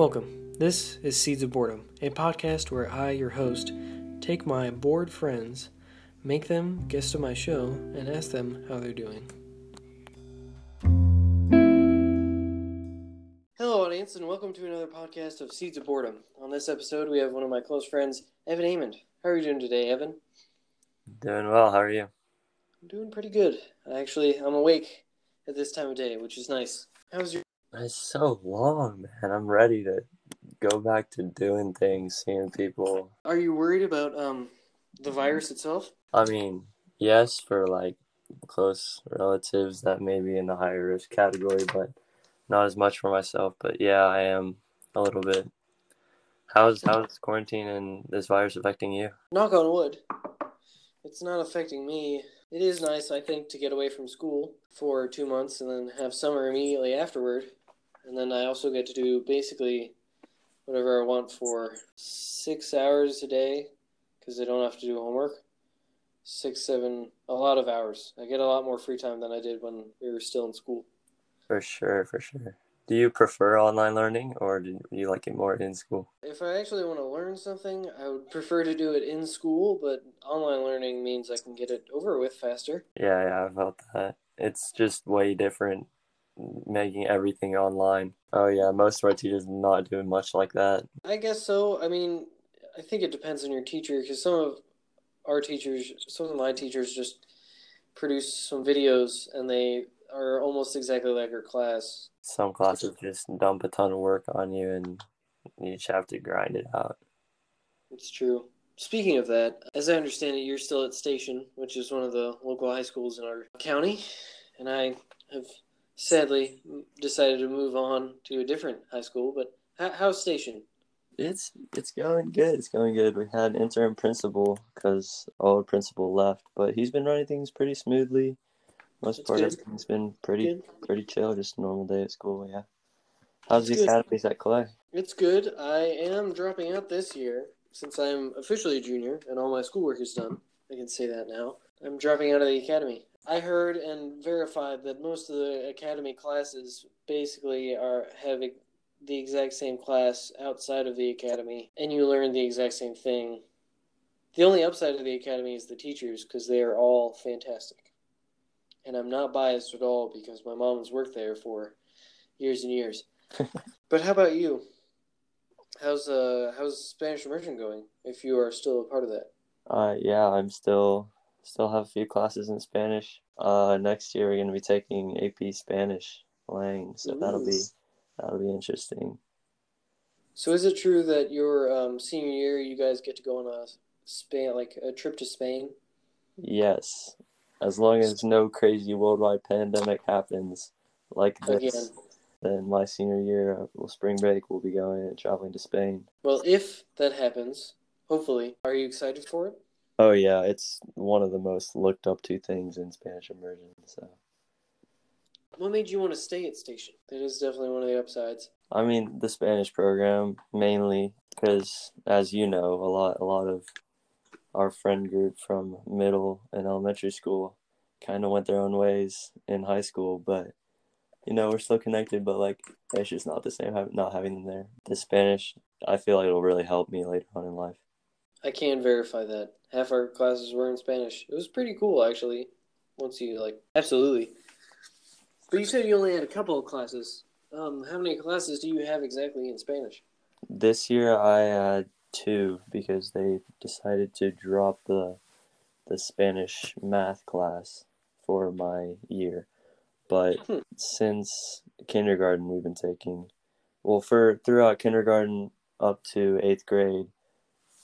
Welcome. This is Seeds of Boredom, a podcast where I, your host, take my bored friends, make them guests of my show, and ask them how they're doing. Hello, audience, and welcome to another podcast of Seeds of Boredom. On this episode, we have one of my close friends, Evan Amond. How are you doing today, Evan? Doing well. How are you? I'm doing pretty good. Actually, I'm awake at this time of day, which is nice. How's your It's so long, man. I'm ready to go back to doing things, seeing people. Are you worried about um the virus itself? I mean, yes, for like close relatives that may be in the higher risk category, but not as much for myself. But yeah, I am a little bit. How's how's quarantine and this virus affecting you? Knock on wood. It's not affecting me. It is nice, I think, to get away from school for two months and then have summer immediately afterward. And then I also get to do basically whatever I want for six hours a day because I don't have to do homework. Six, seven, a lot of hours. I get a lot more free time than I did when we were still in school. For sure, for sure. Do you prefer online learning or do you like it more in school? If I actually want to learn something, I would prefer to do it in school, but online learning means I can get it over with faster. Yeah, yeah, I felt that. It's just way different making everything online. Oh yeah, most of our teachers not doing much like that. I guess so. I mean, I think it depends on your teacher because some of our teachers, some of my teachers just produce some videos and they are almost exactly like your class. Some classes just dump a ton of work on you and you just have to grind it out. It's true. Speaking of that, as I understand it, you're still at Station, which is one of the local high schools in our county, and I have sadly decided to move on to a different high school. But how's Station? It's it's going good. It's going good. We had interim principal because our principal left, but he's been running things pretty smoothly. Most That's part good. everything's been pretty Good. pretty chill, just a normal day at school. Yeah. How's That's the academies at Clay? It's good. I am dropping out this year since I'm officially a junior and all my schoolwork is done. I can say that now. I'm dropping out of the academy. I heard and verified that most of the academy classes basically are have the exact same class outside of the academy, and you learn the exact same thing. The only upside of the academy is the teachers because they are all fantastic. And I'm not biased at all because my mom has worked there for years and years. But how about you? How's uh how's Spanish immersion going? If you are still a part of that, Uh, yeah, I'm still still have a few classes in Spanish. Uh, next year we're gonna be taking AP Spanish Lang, so that'll be that'll be interesting. so is it true that your um, senior year you guys get to go on a Spain like a trip to Spain? Yes, as long as no crazy worldwide pandemic happens like this, Again. then my senior year, well, spring break, we'll be going and traveling to Spain. Well, if that happens, hopefully, are you excited for it? Oh yeah, it's one of the most looked up to things in Spanish immersion. So What made you want to stay at Station? That is definitely one of the upsides. I mean the Spanish program mainly because, as you know, a lot a lot of our friend group from middle and elementary school kind of went their own ways in high school, but you know we're still connected. But like it's just not the same not having them there. The Spanish, I feel like it'll really help me later on in life. I can verify that. Half our classes were in Spanish. It was pretty cool, actually. Once you like, absolutely. But you said you only had a couple of classes. Um, how many classes do you have exactly in Spanish? This year I had two because they decided to drop the the Spanish math class for my year. But Hmm. since kindergarten we've been taking well for throughout kindergarten up to 8th grade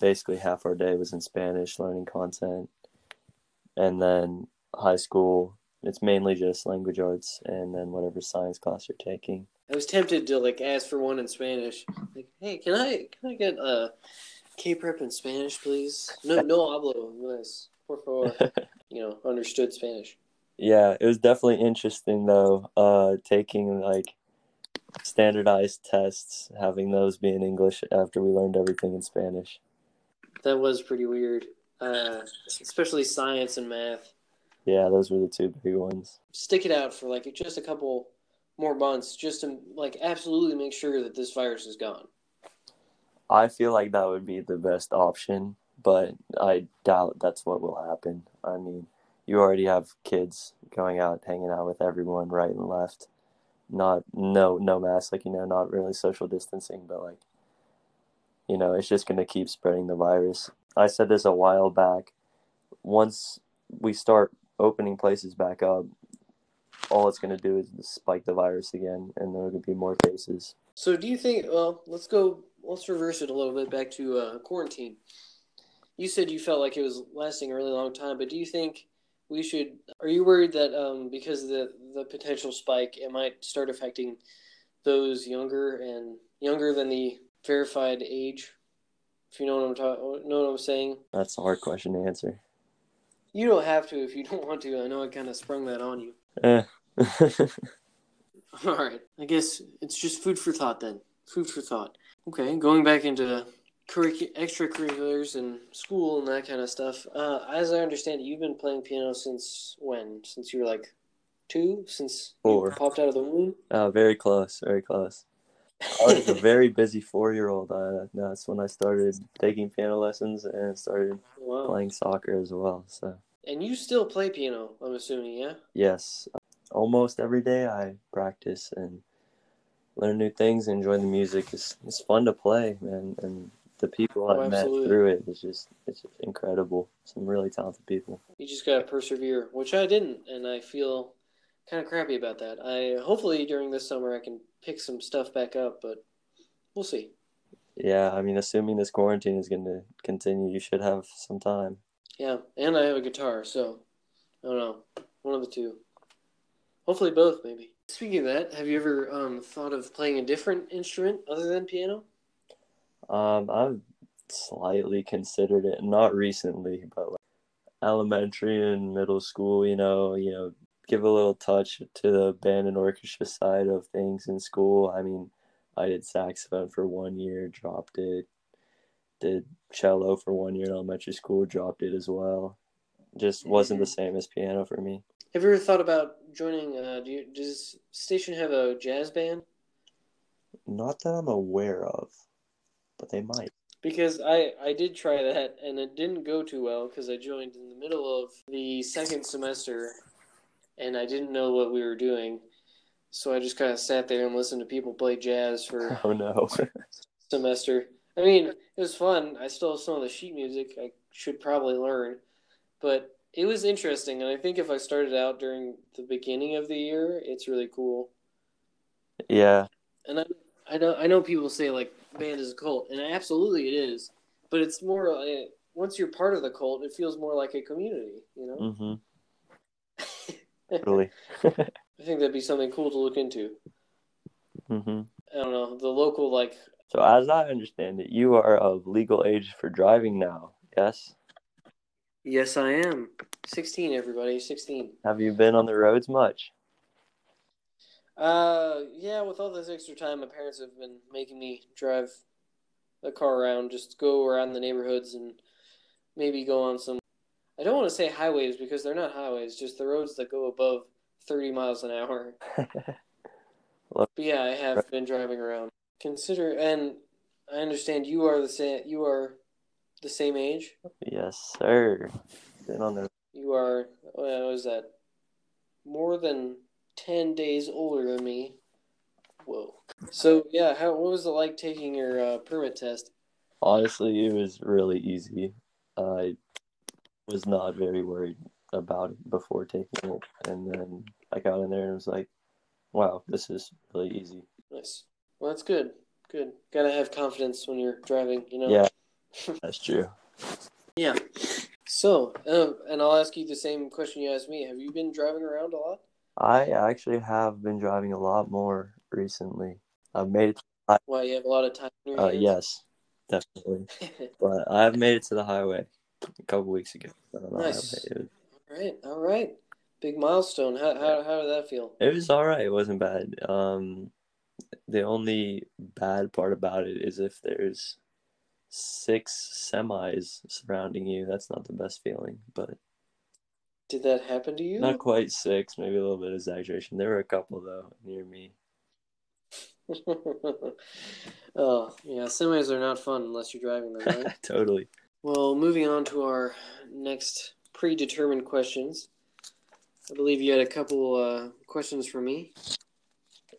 basically half our day was in Spanish learning content. And then high school it's mainly just language arts and then whatever science class you're taking. I was tempted to like ask for one in Spanish. Like, hey, can I can I get a K-PREP in Spanish, please? No, no hablo inglés, por favor. You know, understood Spanish. Yeah, it was definitely interesting though, uh, taking like standardized tests, having those be in English after we learned everything in Spanish. That was pretty weird. Uh, especially science and math. Yeah, those were the two big ones. stick it out for like just a couple more months just to like absolutely make sure that this virus is gone? I feel like that would be the best option, but I doubt that's what will happen. I mean, you already have kids going out, hanging out with everyone right and left. Not no no mask, like you know, not really social distancing, but like you know, it's just gonna keep spreading the virus. I said this a while back. Once we start opening places back up, all it's going to do is spike the virus again, and there are going to be more cases. So, do you think? Well, let's go. Let's reverse it a little bit back to uh, quarantine. You said you felt like it was lasting a really long time, but do you think we should? Are you worried that um, because of the the potential spike, it might start affecting those younger and younger than the verified age? If you know what I'm talking, know what I'm saying. That's a hard question to answer. You don't have to if you don't want to. I know I kind of sprung that on you. Eh. All right. I guess it's just food for thought then. Food for thought. Okay, going back into curric- extracurriculars and school and that kind of stuff. Uh, as I understand it, you've been playing piano since when? Since you were like two? Since Four. you popped out of the womb? Uh, very close, very close. I was a very busy four-year-old. Uh, that's when I started taking piano lessons and started wow. playing soccer as well. So And you still play piano, I'm assuming, yeah? yes, almost every day I practice and learn new things. And enjoy the music. It's it's fun to play, man, and the people Oh, I met absolutely. through it is just it's just incredible. Some really talented people. You just gotta persevere, which I didn't, and I feel kind of crappy about that. I hopefully during this summer I can pick some stuff back up, but we'll see. Yeah, I mean, assuming this quarantine is going to continue, you should have some time. Yeah, and I have a guitar, so I don't know, one of the two. Hopefully both, maybe. Speaking of that, have you ever um, thought of playing a different instrument other than piano? Um, I've slightly considered it, not recently, but like elementary and middle school, you know, you know, give a little touch to the band and orchestra side of things in school. I mean, I did saxophone for one year, dropped it. Did cello for one year in elementary school, dropped it as well. Just wasn't the same as piano for me. Have you ever thought about joining? Uh, do you, does station have a jazz band? Not that I'm aware of, but they might. Because I, I did try that and it didn't go too well because I joined in the middle of the second semester and I didn't know what we were doing. So I just kind of sat there and listened to people play jazz for Oh no. semester. I mean, it was fun. I still have some of the sheet music I should probably learn, but it was interesting. And I think if I started out during the beginning of the year, it's really cool. yeah, And I, I know I know people say like band is a cult, and absolutely it is. But it's more like once you're part of the cult, it feels more like a community. You know, hmm Really. I think that'd be something cool to look into. hmm I don't know the local like. So as I understand it, you are of legal age for driving now. Yes. Yes, I am. Sixteen, everybody. Sixteen. Have you been on the roads much? Uh, yeah. With all this extra time, my parents have been making me drive the car around, just go around the neighborhoods and maybe go on some. I don't want to say highways because they're not highways, just the roads that go above thirty miles an hour. But yeah, I have been driving around. Consider, and I understand you are the same. You are the same age. yes, sir. Been on the. You are. What was that? More than ten days older than me. Whoa. So yeah, how what was it like taking your uh, permit test? Honestly, it was really easy. I was not very worried about it before taking it, and then I got in there and was like, "Wow, this is really easy." Nice. Well, that's good. Good. Gotta have confidence when you're driving. You know. Yeah, that's true. Yeah. So, uh, and I'll ask you the same question you asked me. Have you been driving around a lot? I actually have been driving a lot more recently. I've made it. Why you have a lot of time in your Uh, yes, definitely. But I have made it to the highway a couple weeks ago. Nice. was, all right. All right. Big milestone. How how how did that feel? it was all right. It wasn't bad. Um, the only bad part about it is if there's six semis surrounding you. That's not the best feeling. But Did that happen to you? Not quite six, maybe a little bit of exaggeration. There were a couple though near me. oh, yeah, semis are not fun unless you're driving them, right? totally. Well, moving on to our next predetermined questions. I believe you had a couple uh, questions for me.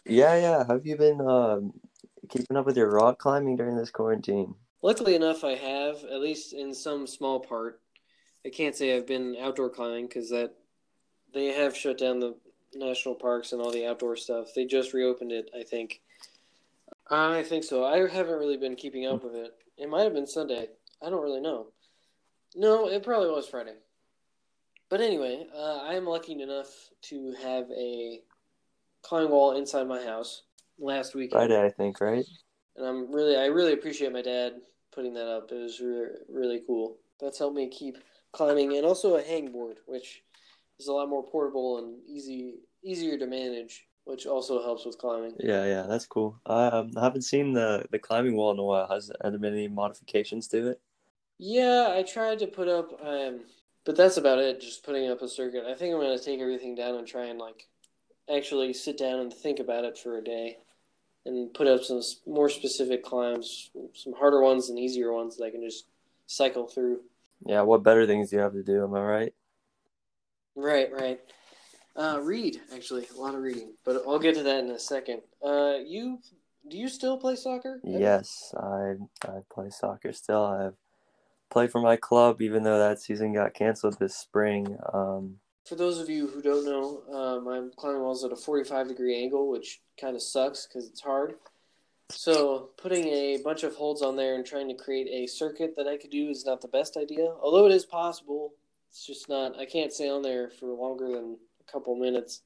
Yeah, yeah. Have you been um, keeping up with your rock climbing during this quarantine? Luckily enough, I have, at least in some small part. I can't say I've been outdoor climbing because that they have shut down the national parks and all the outdoor stuff. They just reopened it, I think. I think so. I haven't really been keeping up with it. It might have been Sunday. I don't really know. No, it probably was Friday. But anyway, uh, I am lucky enough to have a climbing wall inside my house last weekend. Friday, I think, right? And I'm really, I really appreciate my dad putting that up. It was really, really cool. That's helped me keep climbing, and also a hangboard, which is a lot more portable and easy, easier to manage, which also helps with climbing. Yeah, yeah, that's cool. I um, haven't seen the the climbing wall in a while. Has, has there been any modifications to it? Yeah, I tried to put up, um, but that's about it. Just putting up a circuit. I think I'm gonna take everything down and try and like actually sit down and think about it for a day, and put up some more specific climbs, some harder ones and easier ones that I can just cycle through. Yeah, what better things do you have to do? Am I right? Right, right. Uh, read actually, a lot of reading, but I'll get to that in a second. Uh, you do you still play soccer? Yes, I I play soccer still. I've played for my club, even though that season got canceled this spring. Um, For those of you who don't know, um, I'm climbing walls at a 45 degree angle, which kind of sucks because it's hard. So putting a bunch of holds on there and trying to create a circuit that I could do is not the best idea. Although it is possible, it's just not. I can't stay on there for longer than a couple minutes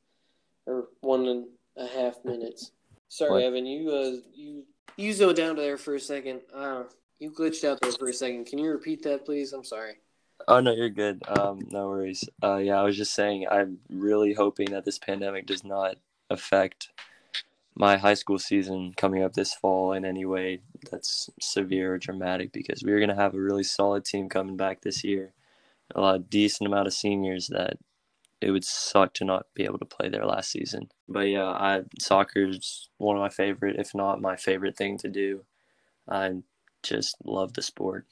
or one and a half minutes. Sorry, What? Evan. You uh, you you zo down there for a second. Uh, you glitched out there for a second. Can you repeat that, please? I'm sorry. oh no, you're good. Um, no worries. Uh, yeah, I was just saying I'm really hoping that this pandemic does not affect my high school season coming up this fall in any way that's severe or dramatic because we're gonna have a really solid team coming back this year. A lot of decent amount of seniors that it would suck to not be able to play their last season. But yeah, I soccer's one of my favorite, if not my favorite thing to do. I just love the sport.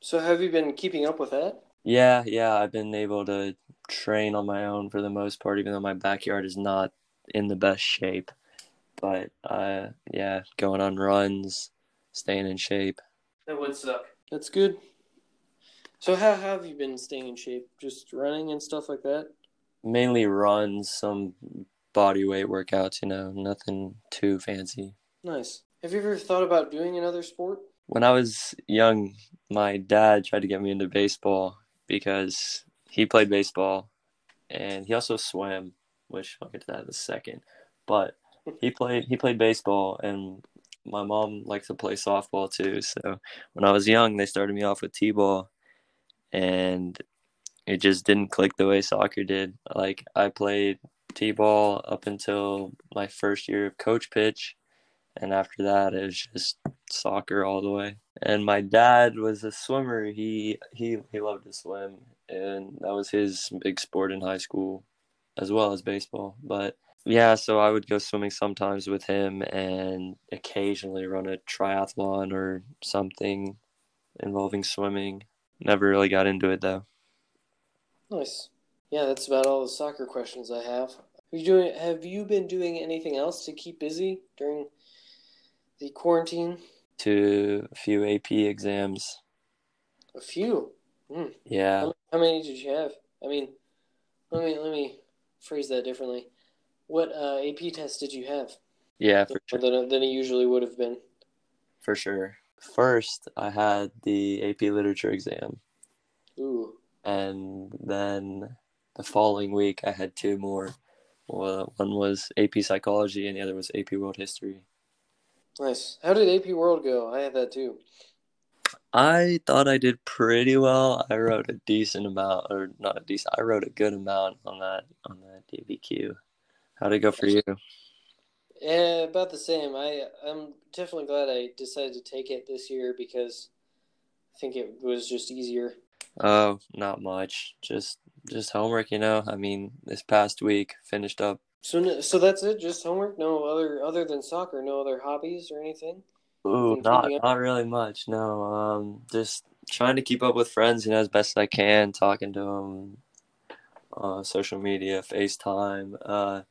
So have you been keeping up with that? Yeah, yeah, I've been able to train on my own for the most part, even though my backyard is not in the best shape. But uh, yeah, going on runs, staying in shape. That would suck. That's good. So how have you been staying in shape? Just running and stuff like that? Mainly runs, some body weight workouts, you know, nothing too fancy. Nice. Have you ever thought about doing another sport? When I was young, my dad tried to get me into baseball because he played baseball and he also swam, which I'll get to that in a second. But he played he played baseball and my mom liked to play softball too. So when I was young, they started me off with t-ball and it just didn't click the way soccer did. Like I played t-ball up until my first year of coach pitch and after that it was just soccer all the way. And my dad was a swimmer. He he he loved to swim and that was his big sport in high school as well as baseball. But yeah, so I would go swimming sometimes with him and occasionally run a triathlon or something involving swimming. Never really got into it though. Nice. Yeah, that's about all the soccer questions I have. You doing have you been doing anything else to keep busy during the quarantine? To a few AP exams. A few. Hmm. Yeah. How, many did you have? I mean, let me let me phrase that differently. What uh, AP test did you have? Yeah, for sure. Than, than it usually would have been. For sure. First, I had the AP literature exam, Ooh. and then the following week I had two more. Well, one was AP psychology, and the other was AP world history. Nice. How did AP World go? I had that too. I thought I did pretty well. I wrote a decent amount, or not a decent. I wrote a good amount on that on that DBQ. How'd it go for you? Yeah, about the same. I I'm definitely glad I decided to take it this year because I think it was just easier. Oh, not much. Just just homework, you know. I mean, this past week finished up. So, so that's it. Just homework. No other other than soccer. No other hobbies or anything. Ooh, not not really much. No. Um, just trying to keep up with friends, you know, as best I can. Talking to them, uh, social media, FaceTime. Uh,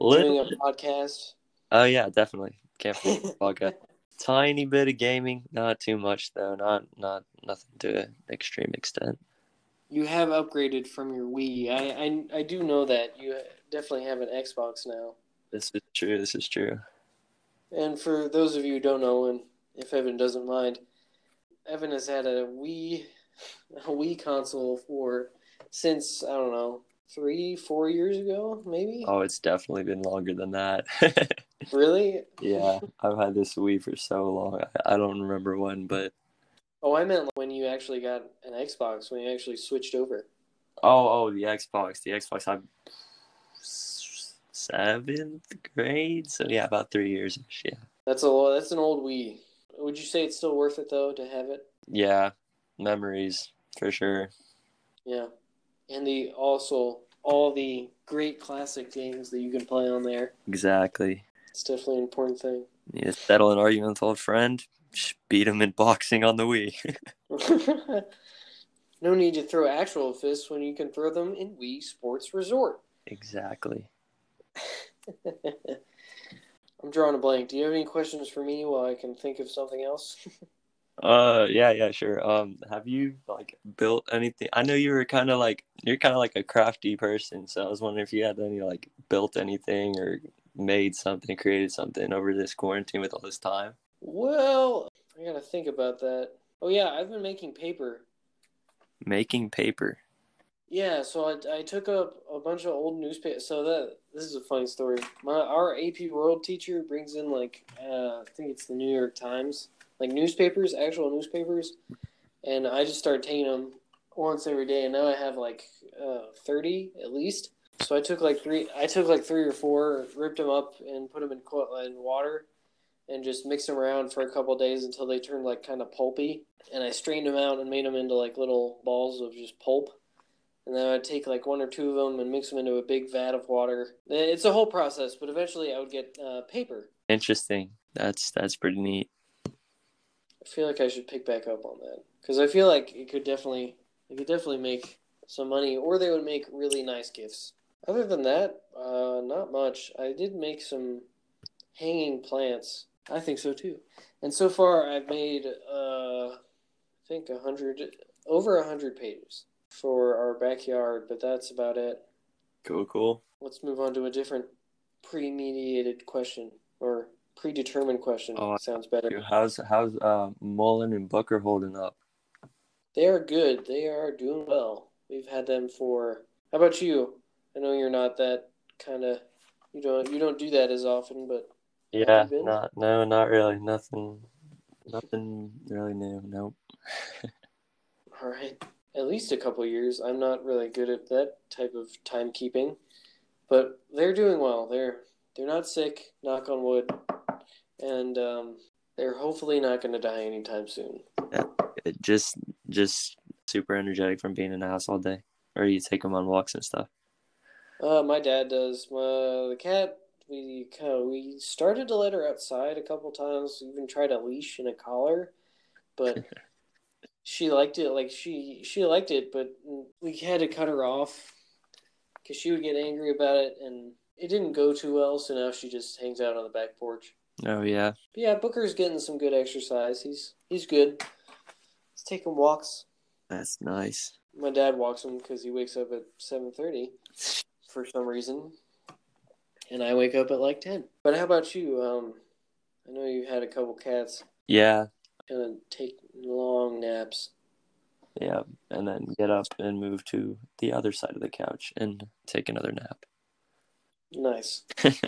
Doing little. a podcast. Oh yeah, definitely. Can't forget podcast. Tiny bit of gaming, not too much though. Not not nothing to an extreme extent. You have upgraded from your Wii. I, I I do know that you definitely have an Xbox now. This is true. This is true. And for those of you who don't know, and if Evan doesn't mind, Evan has had a Wii a Wii console for since I don't know three four years ago maybe. Oh, it's definitely been longer than that. Really? yeah, I've had this Wii for so long. I, I don't remember when, but Oh, I meant when you actually got an Xbox when you actually switched over. oh, oh, the Xbox, the Xbox. I'm seventh grade, so yeah, about three years. Yeah, That's a that's an old Wii. Would you say it's still worth it though to have it? yeah, memories for sure. Yeah, and the also all the great classic games that you can play on there. Exactly. It's definitely an important thing. Need to settle an argument with old friend. Beat him in boxing on the Wii. no need to throw actual fists when you can throw them in Wii Sports Resort. exactly. I'm drawing a blank. Do you have any questions for me while I can think of something else? Uh, yeah, yeah, sure. Um, have you like built anything? I know you were kind of like you're kind of like a crafty person, so I was wondering if you had any like built anything or made something, created something over this quarantine with all this time. Well, I gotta think about that. Oh yeah, I've been making paper. Making paper. Yeah, so I, I took up a bunch of old newspapers. So that this is a funny story. My our AP World teacher brings in like uh, I think it's the New York Times, like newspapers, actual newspapers, and I just started taking them once every day, and now I have like uh, thirty at least. So I took like three. I took like three or four, ripped them up, and put them in in water, and just mixed them around for a couple days until they turned like kind of pulpy. And I strained them out and made them into like little balls of just pulp and then I'd take like one or two of them and mix them into a big vat of water. It's a whole process, but eventually I would get uh, paper. Interesting. That's that's pretty neat. I feel like I should pick back up on that because I feel like it could definitely, it could definitely make some money, or they would make really nice gifts. Other than that, uh, not much. I did make some hanging plants. I think so too. And so far, I've made, uh, I think a hundred, over a hundred pages for our backyard, but that's about it. Cool, cool. Let's move on to a different pre-mediated question or predetermined question. Oh, Sounds better. How's how's uh Mullen and Booker holding up? They are good. They are doing well. We've had them for. How about you? I know you're not that kind of. You don't. You don't do that as often, but Yeah, not no, not really. Nothing, nothing really new. Nope. all right. At least a couple years. I'm not really good at that type of timekeeping, but they're doing well. They're they're not sick. Knock on wood, and um, they're hopefully not going to die anytime soon. Yeah, just just super energetic from being in the house all day, or you take them on walks and stuff. Uh, my dad does. My the cat. We kind of we started to let her outside a couple times. Even tried a leash and a collar, but she liked it. Like she she liked it, but we had to cut her off because she would get angry about it, and it didn't go too well. So now she just hangs out on the back porch. Oh yeah, But yeah, Booker's getting some good exercise. He's he's good. He's taking walks. that's nice. My dad walks him because he wakes up at seven thirty for some reason, and I wake up at like ten. But how about you? Um, I know you had a couple cats Yeah, kind of take long naps. yeah, and then get up and move to the other side of the couch and take another nap. Nice.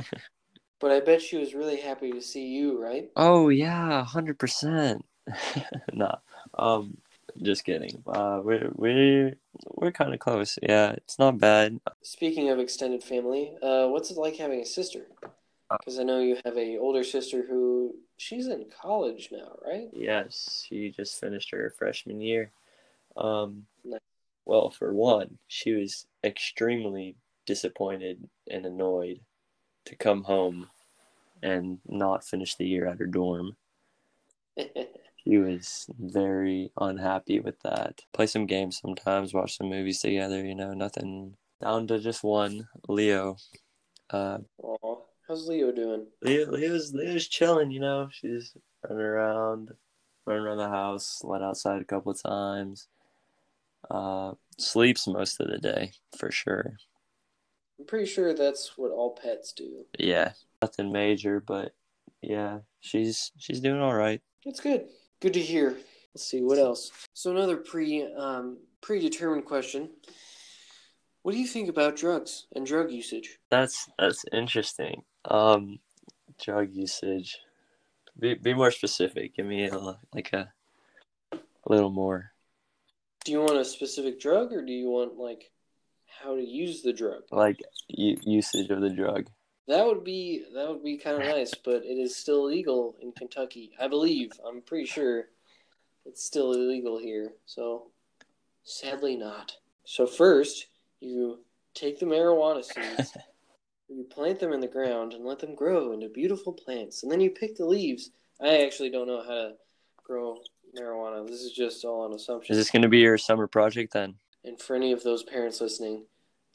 But I bet she was really happy to see you, right? oh yeah, hundred percent. Nah, um, just kidding. Uh, we're we're we're kind of close. Yeah, it's not bad. Speaking of extended family, uh, what's it like having a sister? Because I know you have a older sister who she's in college now, right? Yes, she just finished her freshman year. Um, Nice. well, for one, she was extremely disappointed and annoyed to come home and not finish the year at her dorm. She was very unhappy with that. Play some games sometimes, watch some movies together, you know, nothing down to just one. Leo. Uh Aw, how's Leo doing? Leo Leo's Leo's chilling, you know. She's running around, running around the house, let outside a couple of times. Uh sleeps most of the day, for sure. I'm pretty sure that's what all pets do. Yeah. Nothing major, but yeah, she's she's doing all right. That's good. Good to hear. Let's see what else. So another pre um, predetermined question. What do you think about drugs and drug usage? That's that's interesting. Um, drug usage. Be be more specific. Give me a, like a, a little more. Do you want a specific drug or do you want like how to use the drug? Like u- usage of the drug. That would be that would be kind of nice, but it is still illegal in Kentucky. I believe. I'm pretty sure it's still illegal here. So sadly not. So first, you take the marijuana seeds, you plant them in the ground and let them grow into beautiful plants, and then you pick the leaves. I actually don't know how to grow marijuana. This is just all an assumption. Is this going to be your summer project then? And for any of those parents listening,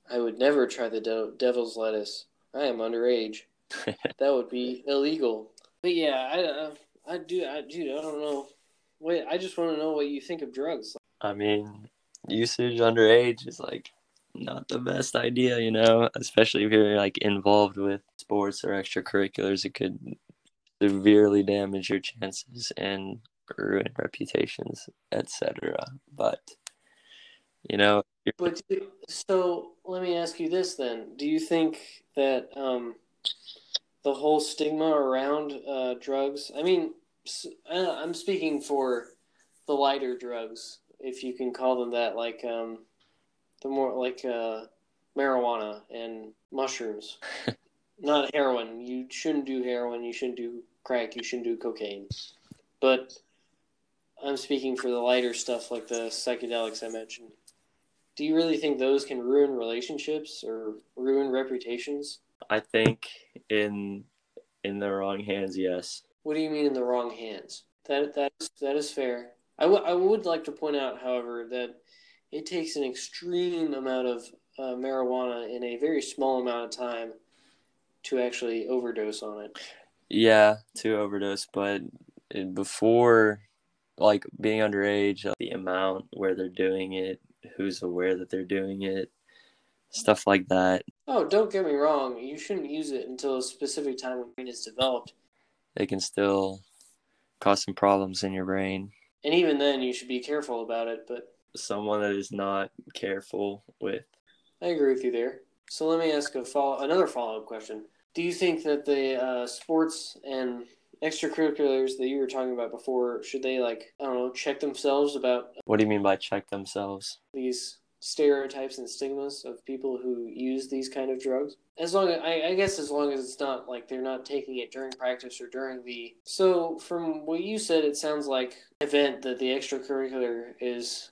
I would never try the de- devil's lettuce. I am underage. that would be illegal. But yeah, I, uh, I do, I dude, I don't know. Wait, I just want to know what you think of drugs. I mean, usage underage is like not the best idea, you know, especially if you're like involved with sports or extracurriculars. It could severely damage your chances and ruin reputations, etc. But you know, you're- But do- so let me ask you this then: Do you think that um, the whole stigma around uh, drugs? I mean, I'm speaking for the lighter drugs, if you can call them that, like um, the more like uh, marijuana and mushrooms. Not heroin. You shouldn't do heroin. You shouldn't do crack. You shouldn't do cocaine. But I'm speaking for the lighter stuff, like the psychedelics I mentioned. Do you really think those can ruin relationships or ruin reputations? I think in in the wrong hands, yes. What do you mean in the wrong hands? That that is, that is fair. I, w- I would like to point out, however, that it takes an extreme amount of uh, marijuana in a very small amount of time to actually overdose on it. Yeah, to overdose, but before like being underage, the amount where they're doing it, who's aware that they're doing it, stuff like that. Oh, don't get me wrong. You shouldn't use it until a specific time when brain is developed, They can still cause some problems in your brain. and even then, you should be careful about it. But Someone that is not careful with I agree with you there. So let me ask a follow another follow up question. Do you think that the uh, sports and extracurriculars that you were talking about before should they like I don't know check themselves about uh, what do you mean by check themselves? these stereotypes and stigmas of people who use these kind of drugs? As long as I, I guess as long as it's not like they're not taking it during practice or during the so from what you said it sounds like event that the extracurricular is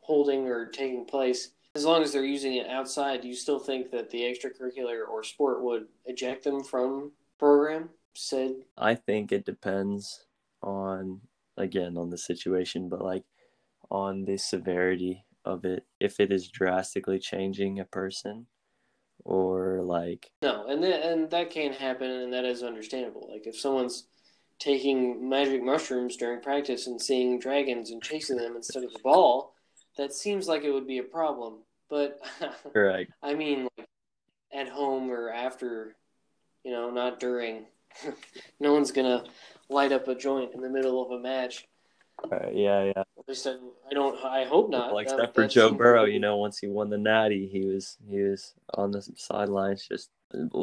holding or taking place as long as they're using it outside, do you still think that the extracurricular or sport would eject them from program? Said I think it depends on again on the situation, but like on the severity of it. If it is drastically changing a person or like no, and that and that can happen, and that is understandable. Like if someone's taking magic mushrooms during practice and seeing dragons and chasing them instead of the ball, that seems like it would be a problem. But right. I mean, like at home or after, you know, not during. no one's gonna light up a joint in the middle of a match. Right, yeah, yeah. At least I, I don't. I hope not. like That- except for Joe Burrow, you know, once he won the Natty, he was he was on the sidelines just.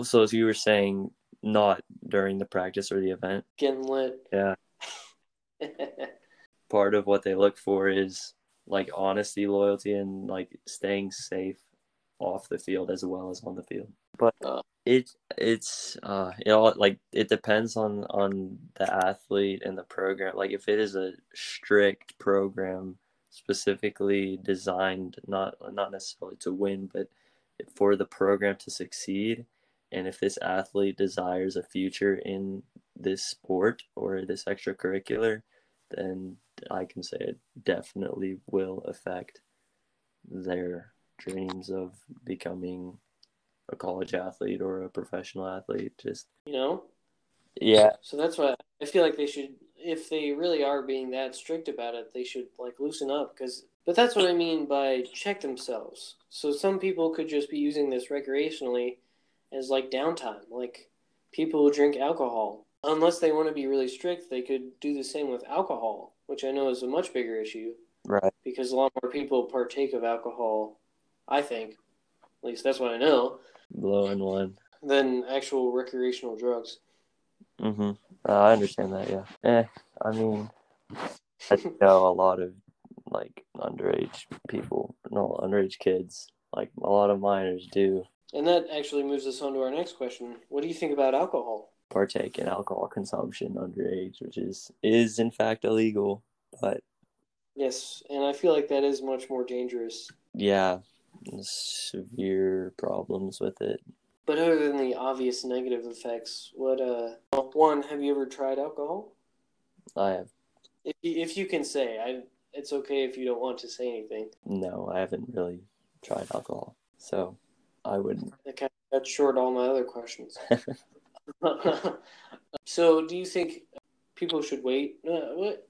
So as you were saying, not during the practice or the event. getting lit. Yeah, part of what they look for is like honesty, loyalty, and like staying safe off the field as well as on the field. But Uh. It it's uh you know like it depends on on the athlete and the program. Like if it is a strict program specifically designed not not necessarily to win, but for the program to succeed. And if this athlete desires a future in this sport or this extracurricular, then I can say it definitely will affect their dreams of becoming a college athlete or a professional athlete. Just You know? yeah, So that's why I feel like they should, if they really are being that strict about it, they should like loosen up. Because, but that's what I mean by check themselves. So some people could just be using this recreationally as like downtime. Like people who drink alcohol, unless they want to be really strict, they could do the same with alcohol, which I know is a much bigger issue right. because a lot more people partake of alcohol. I think, at least that's what I know, Blowing one. than actual recreational drugs. Mm-hmm. Uh, I understand that. Yeah. Eh. I mean, I know a lot of like underage people, no underage kids. Like a lot of minors do And that actually moves us on to our next question. What do you think about alcohol? partake in alcohol consumption underage, which is is in fact illegal. But Yes, and I feel like that is much more dangerous. yeah, severe problems with it. But other than the obvious negative effects, what uh well, one, have you ever tried alcohol? I have If you, if you can say, I it's okay if you don't want to say anything. no, I haven't really tried alcohol, so I wouldn't. That kind of cut short all my other questions. so, do you think people should wait? Uh, what?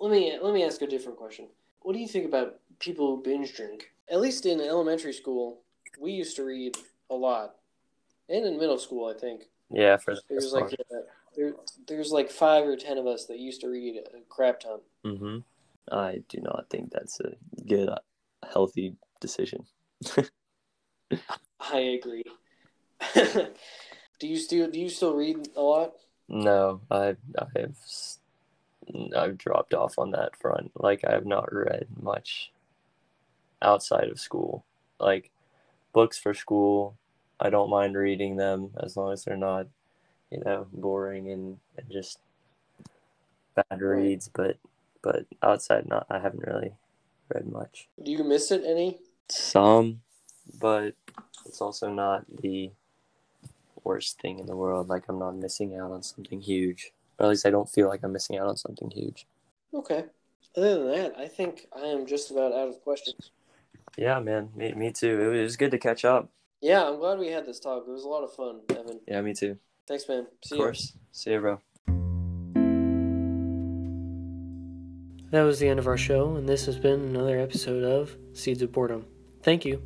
Let me let me ask a different question. What do you think about people who binge drink? At least in elementary school, we used to read a lot, and in middle school, I think Yeah, for the there's like uh, there, there's like five or ten of us that used to read a crap ton. hmm I do not think that's a good, healthy decision. I agree. do you still do you still read a lot? No, I I've I've dropped off on that front. Like I have not read much outside of school. Like books for school, I don't mind reading them as long as they're not, you know, boring and, and just bad reads. But but outside, not I haven't really read much. Do you miss it any? Some, but it's also not the worst thing in the world. Like I'm not missing out on something huge. Or at least I don't feel like I'm missing out on something huge. Okay. Other than that, I think I am just about out of questions. Yeah, man. Me, me too. It was good to catch up. Yeah, I'm glad we had this talk. It was a lot of fun, Evan. Yeah, me too. Thanks, man. See Of you. course. See you, bro. That was the end of our show, and this has been another episode of Seeds of Boredom. Thank you.